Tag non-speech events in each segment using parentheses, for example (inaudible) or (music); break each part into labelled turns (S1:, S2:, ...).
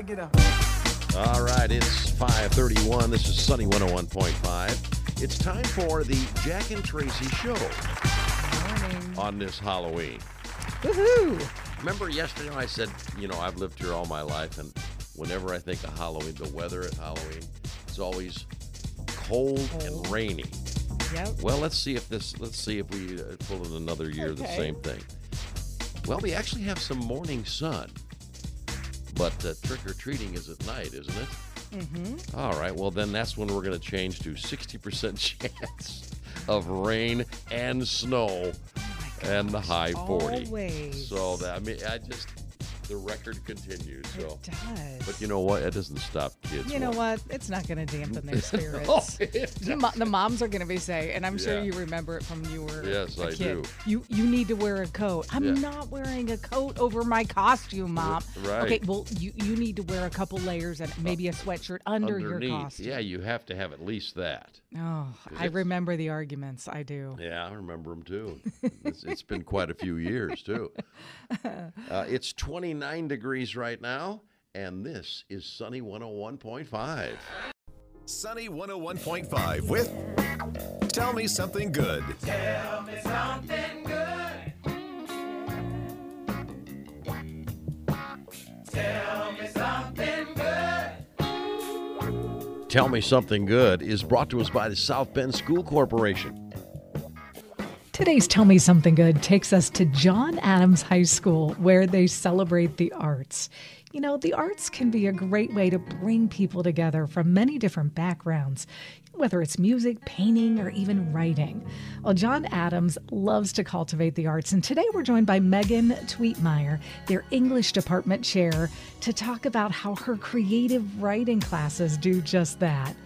S1: Everybody get up.
S2: All right, it's 531. This is Sunny 101.5. It's time for the Jack and Traci Show
S1: Morning.
S2: on this Halloween.
S1: Woohoo!
S2: Remember yesterday I said, you know, I've lived here all my life, and whenever I think of Halloween, the weather at Halloween, it's always cold, and rainy.
S1: Yep.
S2: Well, let's see if this. Let's see if we uh, pull in another year the same thing. Well, we actually have some morning sun, but uh, trick or treating is at night, isn't it?
S1: Mm-hmm.
S2: All right. Well, then that's when we're going to change to 60% (laughs) chance of rain and snow and the high 40.
S1: Always.
S2: So that I mean, I just the record continues. So,
S1: It does.
S2: but you know what? It doesn't stop kids.
S1: You know what? It's not going to dampen their (laughs) spirits. (laughs) The mo- the moms are going to be saying, and I'm sure
S2: Yeah.
S1: you remember it from you were
S2: Yes,
S1: a
S2: I
S1: kid.
S2: do.
S1: You you need to wear a coat. I'm
S2: Yeah.
S1: not wearing a coat over my costume, mom.
S2: right.
S1: Okay, well you you need to wear a couple layers and maybe a sweatshirt under
S2: underneath.
S1: your costume.
S2: Yeah, you have to have at least that.
S1: Oh, I remember the arguments. I do.
S2: Yeah, I remember them too. it's, it's been quite a few years too. (laughs) Uh, it's 29 degrees right now, and this is Sunny 101.5.
S3: Sunny 101.5 with Tell me something good.
S2: Tell Me Something Good. Tell Me Something Good is brought to us by the South Bend School Corporation.
S1: Today's Tell Me Something Good takes us to John Adams High School, where they celebrate the arts. You know, the arts can be a great way to bring people together from many different backgrounds, whether it's music, painting, or even writing. Well, John Adams loves to cultivate the arts, and today we're joined by Megan Tweetmeyer, their English department chair, to talk about how her creative writing classes do just that.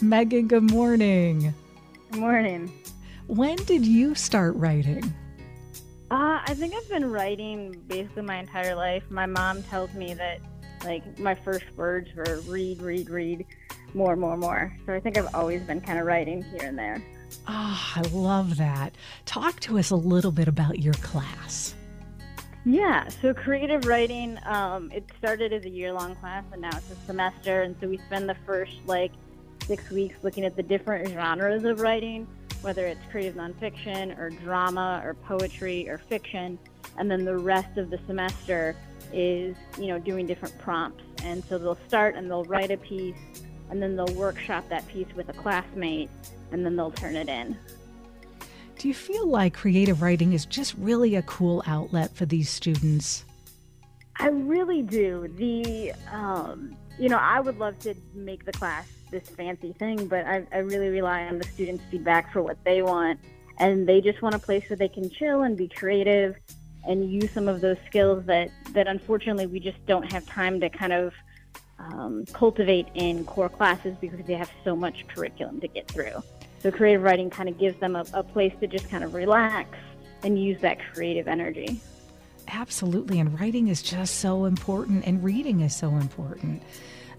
S1: Megan, good morning.
S4: Good morning.
S1: When did you start writing?
S4: Uh, I think I've been writing basically my entire life. My mom tells me that, like, my first words were read, read, read, more, more, more. So I think I've always been kind of writing here and there.
S1: Ah, I love that. Talk to us a little bit about your class.
S4: Yeah, so creative writing, um, it started as a year long class and now it's a semester. And so we spend the first, like, six weeks looking at the different genres of writing, whether it's creative nonfiction or drama or poetry or fiction. And then the rest of the semester is, you know, doing different prompts. And so they'll start and they'll write a piece and then they'll workshop that piece with a classmate and then they'll turn it in.
S1: Do you feel like creative writing is just really a cool outlet for these students?
S4: I really do. The, um, you know, I would love to make the class this fancy thing, but I, I really rely on the students' feedback for what they want. And they just want a place where they can chill and be creative and use some of those skills that, that unfortunately we just don't have time to kind of um, cultivate in core classes because they have so much curriculum to get through. So creative writing kind of gives them a, a place to just kind of relax and use that creative energy.
S1: Absolutely. And writing is just so important, and reading is so important.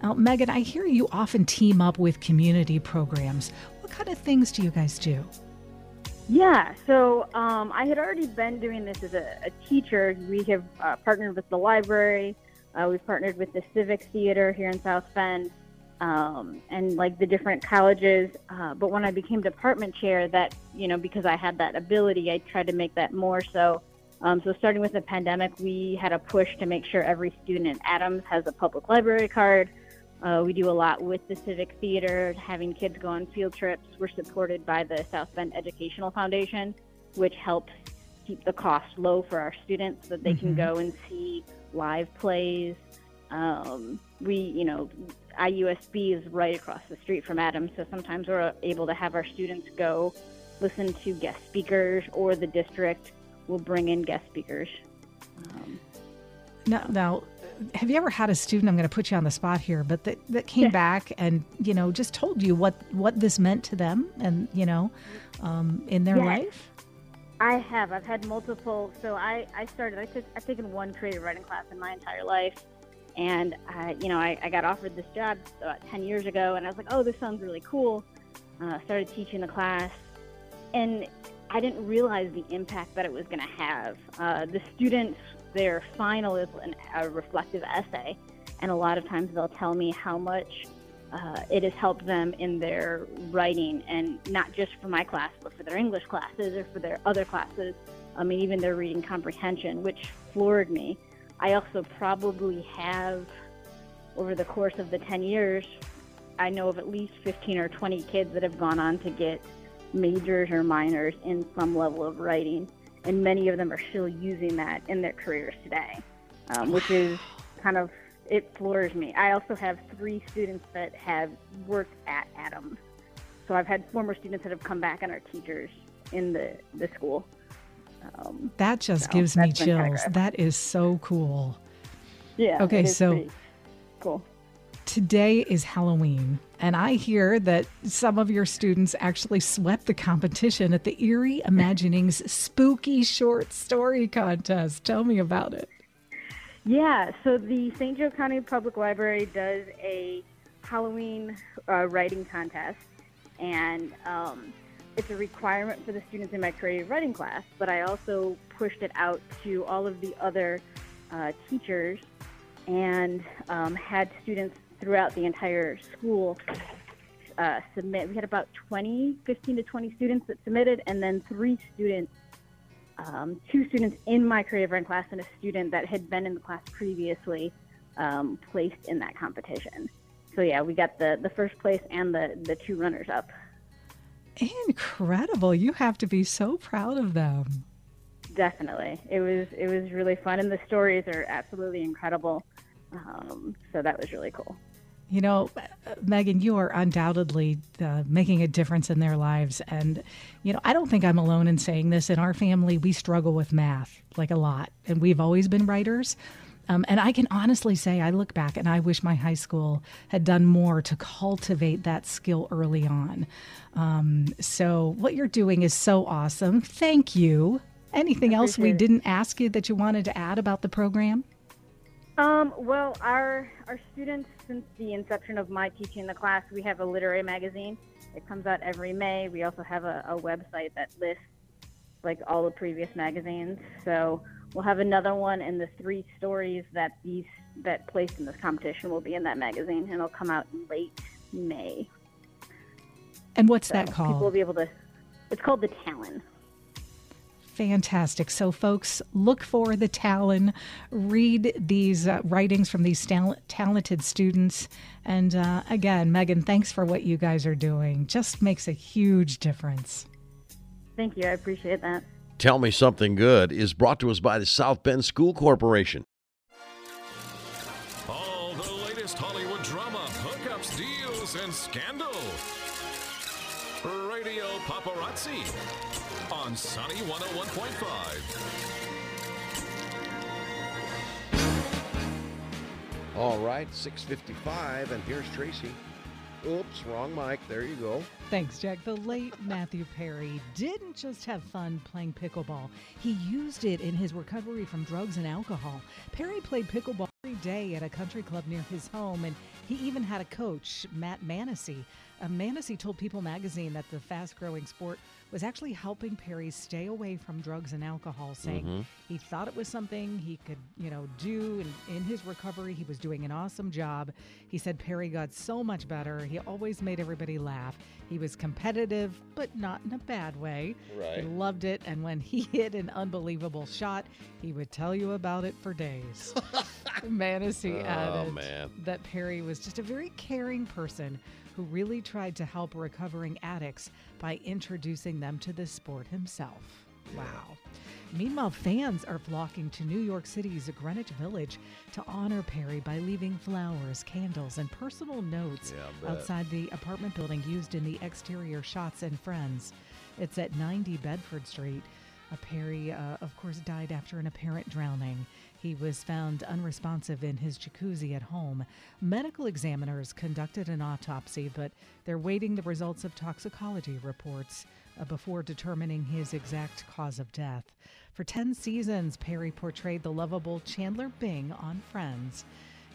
S1: Now, Megan, I hear you often team up with community programs. What kind of things do you guys do?
S4: Yeah, so um, I had already been doing this as a, a teacher. We have uh, partnered with the library. Uh, we've partnered with the Civic Theater here in South Bend, um, and like the different colleges. Uh, but when I became department chair, that you know, because I had that ability, I tried to make that more so. Um, so starting with the pandemic, we had a push to make sure every student in Adams has a public library card. Uh, we do a lot with the Civic Theater, having kids go on field trips. We're supported by the South Bend Educational Foundation, which helps keep the cost low for our students so that they can
S1: Mhm.
S4: go and see live plays. Um, we, you know, IUSB is right across the street from Adams, so sometimes we're able to have our students go listen to guest speakers, or the district will bring in guest speakers. Um,
S1: Now, now have you ever had a student? I'm going to put you on the spot here, but that, that came
S4: Yeah.
S1: back and you know just told you what what this meant to them, and you know, um, in their
S4: Yes.
S1: life.
S4: I have. I've had multiple. So I, I started. I took. I've taken one creative writing class in my entire life, and I, you know, I, I got offered this job about ten years ago, and I was like, oh, this sounds really cool. Uh, started teaching the class, and I didn't realize the impact that it was going to have. Uh, the students their final is an, a reflective essay, and a lot of times they'll tell me how much uh, it has helped them in their writing, and not just for my class, but for their English classes or for their other classes. I mean, even their reading comprehension, which floored me. I also probably have, over the course of the 10 years, I know of at least 15 or 20 kids that have gone on to get majors or minors in some level of writing, and many of them are still using that in their careers today, um, which is kind of it floors me. I also have three students that have worked at Adams, so I've had former students that have come back and are teachers in the the school.
S1: Um, that just so gives me chills. That is so cool.
S4: Yeah.
S1: Okay, so
S4: cool.
S1: Today is Halloween, and I hear that some of your students actually swept the competition at the Eerie Imaginings Spooky Short Story Contest. Tell me about it.
S4: Yeah, so the St. Joe County Public Library does a Halloween uh, writing contest, and um, it's a requirement for the students in my creative writing class, but I also pushed it out to all of the other uh, teachers and um, had students throughout the entire school uh, submit. We had about 20, 15 to 20 students that submitted, and then three students, um, two students in my creative writing class, and a student that had been in the class previously um, placed in that competition. So yeah, we got the the first place and the the two runners up.
S1: Incredible! You have to be so proud of them.
S4: Definitely, it was it was really fun, and the stories are absolutely incredible. Um, so that was really cool.
S1: You know, Megan, you are undoubtedly uh, making a difference in their lives. And, you know, I don't think I'm alone in saying this. In our family, we struggle with math like a lot, and we've always been writers. Um, and I can honestly say, I look back and I wish my high school had done more to cultivate that skill early on. Um, so, what you're doing is so awesome. Thank you. Anything else we didn't ask you that you wanted to add about the program?
S4: Um, well, our our students, since the inception of my teaching the class, we have a literary magazine. It comes out every May. We also have a, a website that lists like all the previous magazines. So we'll have another one, and the three stories that these that placed in this competition will be in that magazine, and it'll come out in late May.
S1: And what's so that called?
S4: People will be able to. It's called the Talon
S1: fantastic. So, folks, look for the Talon, read these uh, writings from these tal- talented students. And uh, again, Megan, thanks for what you guys are doing. Just makes a huge difference.
S4: Thank you. I appreciate that.
S2: Tell Me Something Good is brought to us by the South Bend School Corporation.
S3: All the latest Hollywood drama, hookups, deals, and scandal. Radio Paparazzi on Sunny 101.5.
S2: All right, 655, and here's Traci. Oops, wrong mic. There you go.
S1: Thanks, Jack. The late (laughs) Matthew Perry didn't just have fun playing pickleball, he used it in his recovery from drugs and alcohol. Perry played pickleball every day at a country club near his home, and he even had a coach, Matt Manasse. Uh, Manasse told People magazine that the fast growing sport was actually helping Perry stay away from drugs and alcohol, saying mm-hmm. he thought it was something he could, you know, do. And in his recovery, he was doing an awesome job. He said Perry got so much better. He always made everybody laugh. He was competitive, but not in a bad way.
S2: Right.
S1: He loved it. And when he (laughs) hit an unbelievable shot, he would tell you about it for days. (laughs) (laughs) Manasse oh, added man. that Perry was just a very caring person who really tried to help recovering addicts by introducing them to the sport himself. Wow. Meanwhile, fans are flocking to New York City's Greenwich Village to honor Perry by leaving flowers, candles, and personal notes yeah, outside the apartment building used in the exterior shots and Friends. It's at 90 Bedford Street. A Perry, uh, of course, died after an apparent drowning. He was found unresponsive in his jacuzzi at home. Medical examiners conducted an autopsy, but they're waiting the results of toxicology reports uh, before determining his exact cause of death. For 10 seasons, Perry portrayed the lovable Chandler Bing on Friends.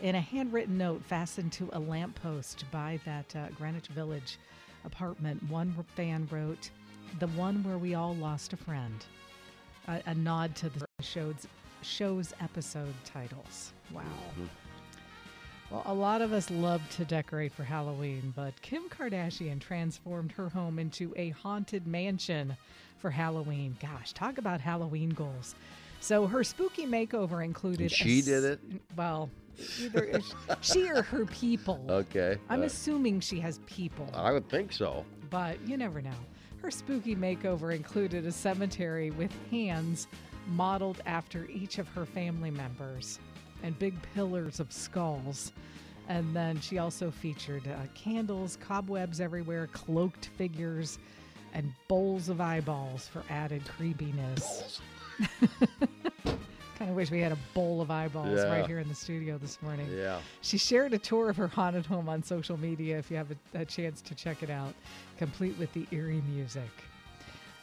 S1: In a handwritten note fastened to a lamppost by that uh, Greenwich Village apartment, one fan wrote, The one where we all lost a friend. A, a nod to the show's show's episode titles. Wow. Well, a lot of us love to decorate for Halloween, but Kim Kardashian transformed her home into a haunted mansion for Halloween. Gosh, talk about Halloween goals. So her spooky makeover included. a
S2: she did it?
S1: Well, either she or her people. (laughs)
S2: Okay.
S1: I'm
S2: uh,
S1: assuming she has people,
S2: I would think so.
S1: but you never know. Her spooky makeover included a cemetery with hands modeled after each of her family members and big pillars of skulls. And then she also featured uh, candles, cobwebs everywhere, cloaked figures, and bowls of eyeballs for added creepiness. (laughs) kind of wish we had a bowl of eyeballs
S2: Yeah.
S1: right here in the studio this morning.
S2: Yeah.
S1: She shared a tour of her haunted home on social media if you have a, a chance to check it out, complete with the eerie music.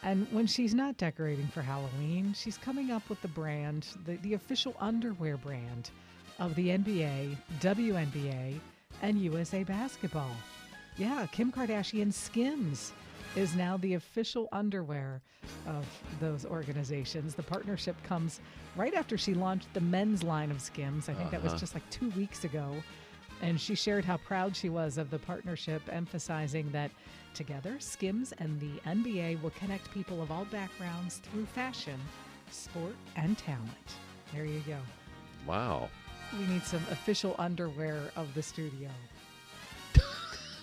S1: And when she's not decorating for Halloween, she's coming up with the brand, the, the official underwear brand of the NBA, WNBA, and USA Basketball. Yeah, Kim Kardashian Skims is now the official underwear of those organizations. The partnership comes right after she launched the men's line of Skims. I think that was uh-huh. just like two weeks ago. And she shared how proud she was of the partnership, emphasizing that together, Skims and the NBA will connect people of all backgrounds through fashion, sport, and talent. There you go.
S2: Wow.
S1: We need some official underwear of the studio.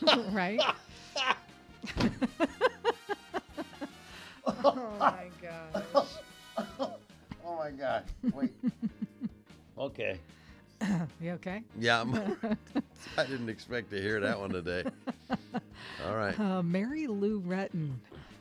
S1: (laughs) right? (laughs) oh my gosh. (laughs)
S2: Oh my God. Wait. okay. (coughs)
S1: You okay?
S2: Yeah. (laughs) (laughs) I didn't expect to hear that one today. (laughs) All right.
S1: Uh, Mary Lou Retton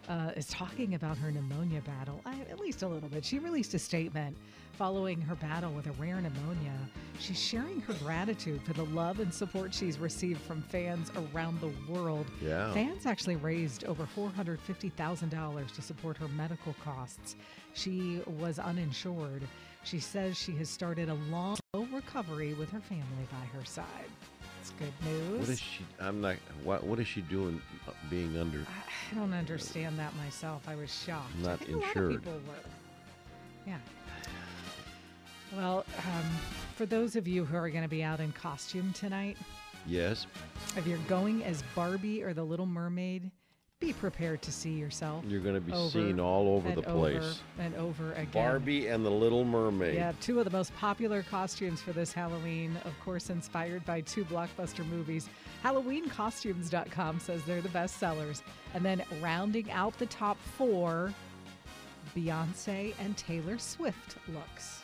S1: uh, is talking about her pneumonia battle, uh, at least a little bit. She released a statement following her battle with a rare pneumonia. She's sharing her gratitude for the love and support she's received from fans around the world.
S2: Yeah.
S1: Fans actually raised over $450,000 to support her medical costs. She was uninsured. She says she has started a long, recovery with her family by her side. It's good news.
S2: What is she? I'm not. What What is she doing? uh, Being under?
S1: I don't understand that myself. I was shocked.
S2: Not
S1: think a lot
S2: insured.
S1: people were. Yeah. Well, um, for those of you who are going to be out in costume tonight,
S2: Yes.
S1: if you're going as Barbie or the Little Mermaid, be prepared to see yourself.
S2: You're going to be seen all over the place.
S1: over and over again.
S2: Barbie and the Little Mermaid.
S1: Yeah, two of the most popular costumes for this Halloween, of course, inspired by two blockbuster movies. HalloweenCostumes.com says they're the best sellers. And then rounding out the top four, Beyonce and Taylor Swift looks.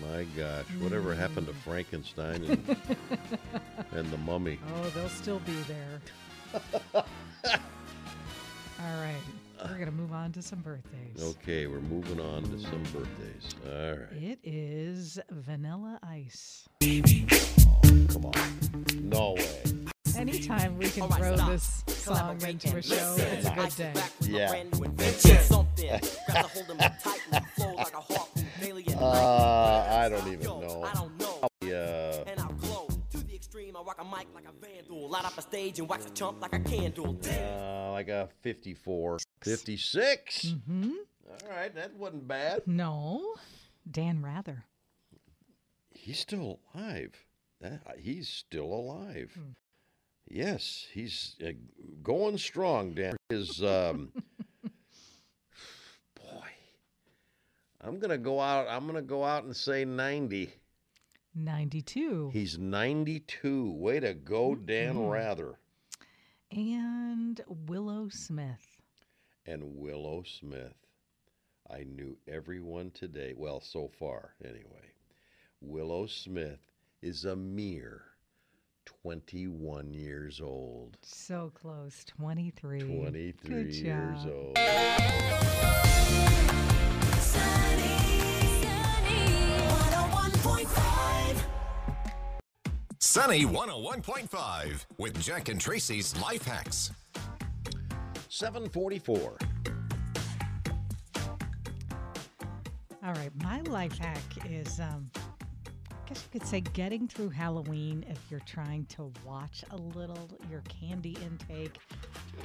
S2: My gosh, whatever happened to mm. Frankenstein and, (laughs) and the Mummy?
S1: Oh, they'll still be there. (laughs) All right, we're going to move on to some birthdays.
S2: Okay, we're moving on to some birthdays. All right,
S1: It is Vanilla Ice.
S2: come on. No way.
S1: Anytime we can throw this song into a show, it's a good day.
S2: Yeah. (laughs)
S5: Uh,
S2: Uh, I don't even know.
S5: I I rock a mic like a vandal. Light up a stage and wax a chump like a candle. Damn.
S2: Uh, like a 54. 56.
S1: Mm-hmm.
S2: All right, that wasn't bad.
S1: No, Dan Rather.
S2: He's still alive. That, he's still alive.
S1: Hmm.
S2: Yes, he's uh, going strong. Dan is. Um, (sighs) boy, I'm gonna go out. I'm gonna go out and say 90.
S1: 92.
S2: He's 92. Way to go, Dan
S1: Mhm.
S2: Rather
S1: and Willow Smith.
S2: and Willow Smith. I knew everyone today. Well, so far anyway. Willow Smith is a mere 21 years old.
S1: So close. 23.
S2: 23
S1: Good
S2: years
S1: job.
S2: old.
S3: Sunny 101.5 with Jack and Traci's Life Hacks.
S2: 744.
S1: All right. My life hack is, um, I guess you could say, getting through Halloween if you're trying to watch a little your candy intake.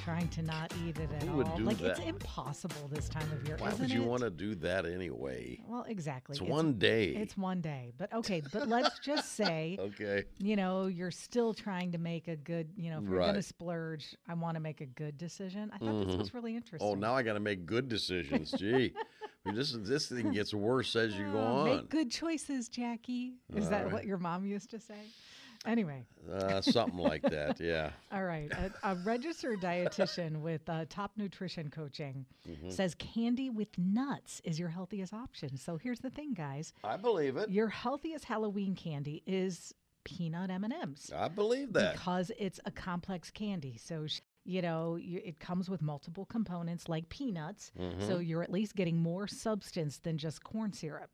S1: trying to not eat it at
S2: Who
S1: all.
S2: do
S1: like it's impossible this time of year.
S2: Why
S1: isn't
S2: would you
S1: it?
S2: want to do that anyway?
S1: Well, exactly.
S2: It's one day.
S1: It's one day, but okay. But let's just say, (laughs)
S2: Okay.
S1: you know, you're still trying to make a good. You know, if we're gonna splurge, I want to make a good decision. I thought this mm-hmm. was really oh, interesting.
S2: Oh, now I got to make good decisions. Gee, (laughs) this this thing gets worse as you go
S1: Uh,
S2: on.
S1: Make good choices, Jackie. Is that what your mom used to say? Anyway,
S2: Uh, something like that. Yeah. (laughs)
S1: all right. A, a registered dietitian with uh, top nutrition coaching
S2: Mm-hmm.
S1: says candy with nuts is your healthiest option. So here's the thing, guys.
S2: I believe it.
S1: Your healthiest Halloween candy is peanut M&Ms
S2: I believe that.
S1: because it's a complex candy. So you know, you, it comes with multiple components like peanuts.
S2: Mm-hmm.
S1: So you're at least getting more substance than just corn syrup.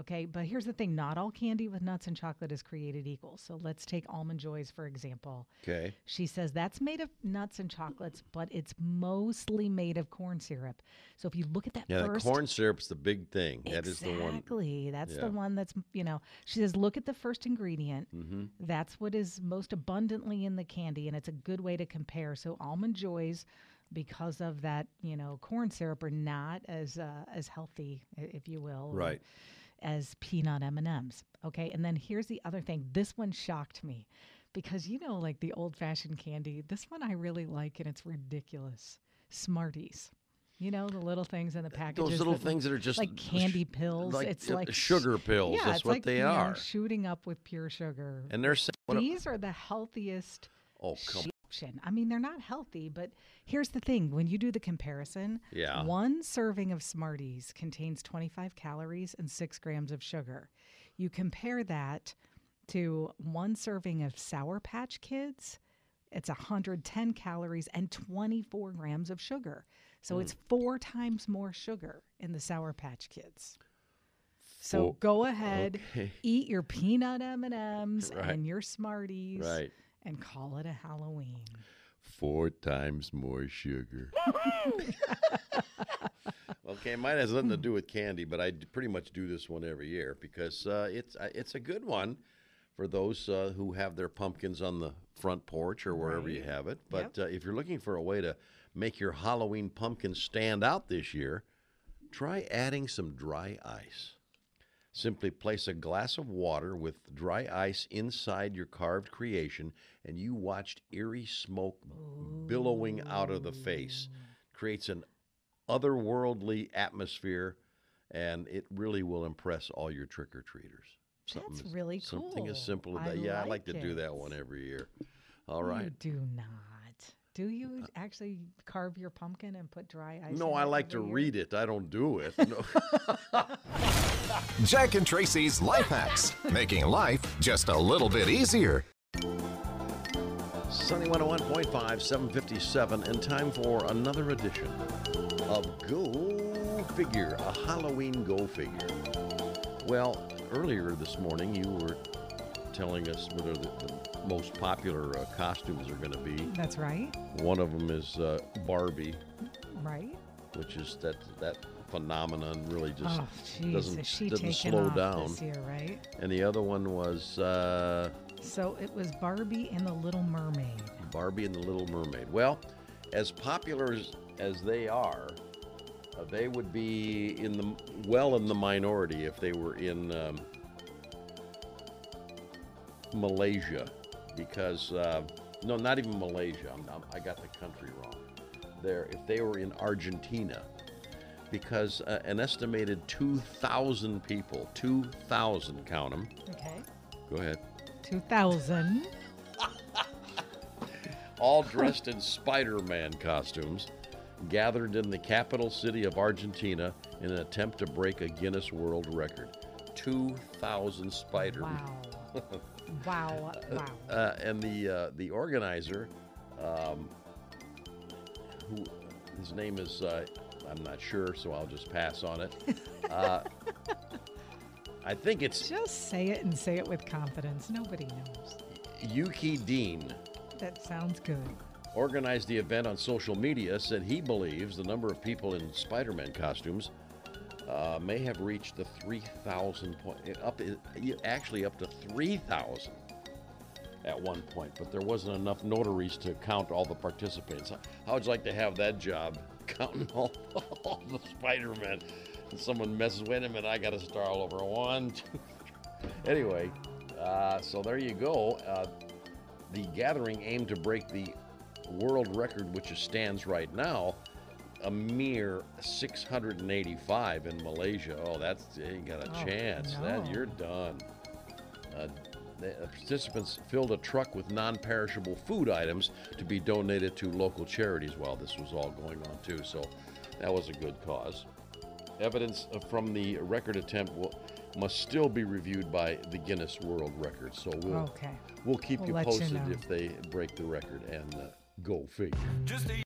S1: Okay, but here's the thing not all candy with nuts and chocolate is created equal. So let's take Almond Joys, for example.
S2: Okay.
S1: She says that's made of nuts and chocolates, but it's mostly made of corn syrup. So if you look at that
S2: Yeah, the
S1: first
S2: corn syrup's the big thing. That is the one.
S1: Exactly. That's
S2: Yeah.
S1: the one that's, you know, she says, look at the first ingredient.
S2: Mm-hmm.
S1: That's what is most abundantly in the candy, and it's a good way to compare. So, almond joys, because of that, you know, corn syrup, are not as uh, as healthy, if you will,
S2: Right.
S1: As peanut M and M's. Okay, and then here's the other thing. This one shocked me, because you know, like the old fashioned candy. This one I really like, and it's ridiculous. Smarties. You know the little things in the packages.
S2: Those little
S1: that
S2: things that are just
S1: like candy pills.
S2: like,
S1: it's
S2: uh,
S1: like
S2: sugar pills.
S1: Yeah,
S2: That's
S1: it's
S2: what
S1: like,
S2: they
S1: you know,
S2: are.
S1: shooting up with pure sugar.
S2: And they're saying,
S1: These are the healthiest
S2: oh come
S1: I mean, they're not healthy, but here's the thing: when you do the comparison,
S2: Yeah.
S1: one serving of Smarties contains 25 calories and six grams of sugar. You compare that to one serving of Sour Patch Kids. It's 110 calories and 24 grams of sugar. So
S2: Hmm.
S1: it's four times more sugar in the Sour Patch Kids. So
S2: Four-
S1: go ahead,
S2: okay.
S1: eat your peanut M&Ms (laughs)
S2: Right.
S1: and your Smarties
S2: Right.
S1: And call it a Halloween.
S2: Four times more sugar. (laughs) okay, mine has nothing to do with candy, but I pretty much do this one every year because uh, it's uh, it's a good one for those uh, who have their pumpkins on the front porch or wherever you have it. But uh, if you're looking for a way to make your Halloween pumpkin stand out this year, try adding some dry ice. Simply place a glass of water with dry ice inside your carved creation, and you watched eerie smoke billowing out of the face. Creates an otherworldly atmosphere, and it really will impress all your trick or treaters.
S1: That's really cool.
S2: Something as simple as
S1: I
S2: that. Yeah, I like
S1: like
S2: to do that one every year. All right.
S1: You do not. Do you uh, actually carve your pumpkin and put dry ice?
S2: No, I like to
S1: year?
S2: read it. I don't do it. No. (laughs) (laughs)
S6: Jack and Traci's Life Hacks, making life just a little bit easier.
S2: Sunny 101.5, 757, and time for another edition of Go Figure, a Halloween Go Figure. Well, earlier this morning, you were telling us what are the, the most popular uh, costumes are going to be.
S1: That's right.
S2: One of them is uh, Barbie,
S1: Right.
S2: which is that that phenomenon really just
S1: oh, jeez,
S2: doesn't
S1: she
S2: doesn't slow down.
S1: this year, right?
S2: And the other one was uh,
S1: So it was Barbie and the Little Mermaid.
S2: Barbie and the Little Mermaid. Well, as popular as, as they are, uh, they would be in the well in the minority if they were in um, Malaysia, because uh, no, not even Malaysia. I'm, I'm, I got the country wrong. There, if they were in Argentina, because uh, an estimated 2,000 people, 2,000, count them.
S1: Okay.
S2: Go ahead.
S1: 2000. (laughs)
S2: all dressed in Spider Man costumes, gathered in the capital city of Argentina in an attempt to break a Guinness World Record. 2,000 Spider Man.
S1: Wow. (laughs) wow. Wow.
S2: Uh, and the, uh, the organizer, um, who his name is, uh, I'm not sure, so I'll just pass on it. (laughs) Uh, I think it's
S1: Just say it and say it with confidence. Nobody knows.
S2: Yuki Dean.
S1: That sounds good.
S2: organized the event on social media, said he believes the number of people in Spider-Man costumes uh, may have reached the 3,000 point, up actually up to 3,000. at one point, but there wasn't enough notaries to count all the participants. How would you like to have that job, counting (laughs) all, all the Spider-Men? And someone messes, wait a minute, I got to start all over. One, two, three. Anyway, uh, so there you go. Uh, the gathering aimed to break the world record, which stands right now, a mere 685 in Malaysia. Oh, that's you ain't got a
S1: Oh,
S2: chance. That you're done. Uh, participants filled a truck with non-perishable food items to be donated to local charities while this was all going on too. So that was a good cause. Evidence uh, from the record attempt will, must still be reviewed by the Guinness World Record. So we'll
S1: Okay.
S2: we'll keep
S1: We'll
S2: you
S1: let you
S2: posted
S1: know.
S2: if they break the record and uh, go figure.
S3: Just a